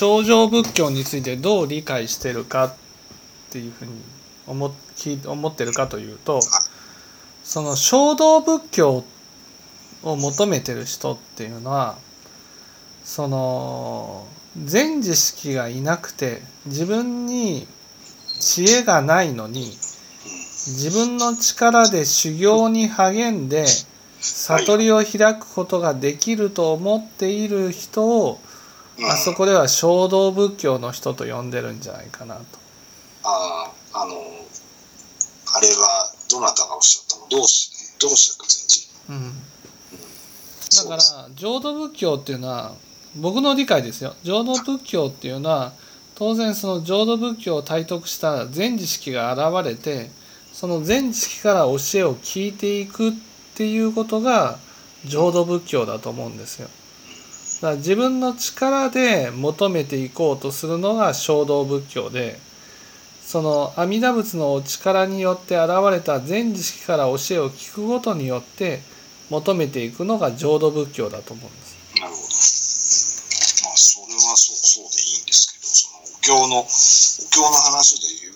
頂上仏教についてどう理解してるかっていうふうに思思ってるかというとその衝動仏教を求めてる人っていうのはその全知識がいなくて自分に知恵がないのに自分の力で修行に励んで悟りを開くことができると思っている人をあそこでは衝動仏教の人と呼んでるんじゃないかなと。あああのあれはどなたがおっしゃったの？どうしどうして禅師うん、だから浄土仏教っていうのは僕の理解ですよ。浄土仏教っていうのは当然その浄土仏教を体得した全知識が現れてその全知識から教えを聞いていくっていうことが浄土仏教だと思うんですよ。だから自分の力で求めていこうとするのが衝動仏教でその阿弥陀仏のお力によって現れた全知識から教えを聞くことによって求めていくのが浄土仏教だと思うんです。なるほど。まあそれはそうそうでいいんですけどそのお経のお経の話で言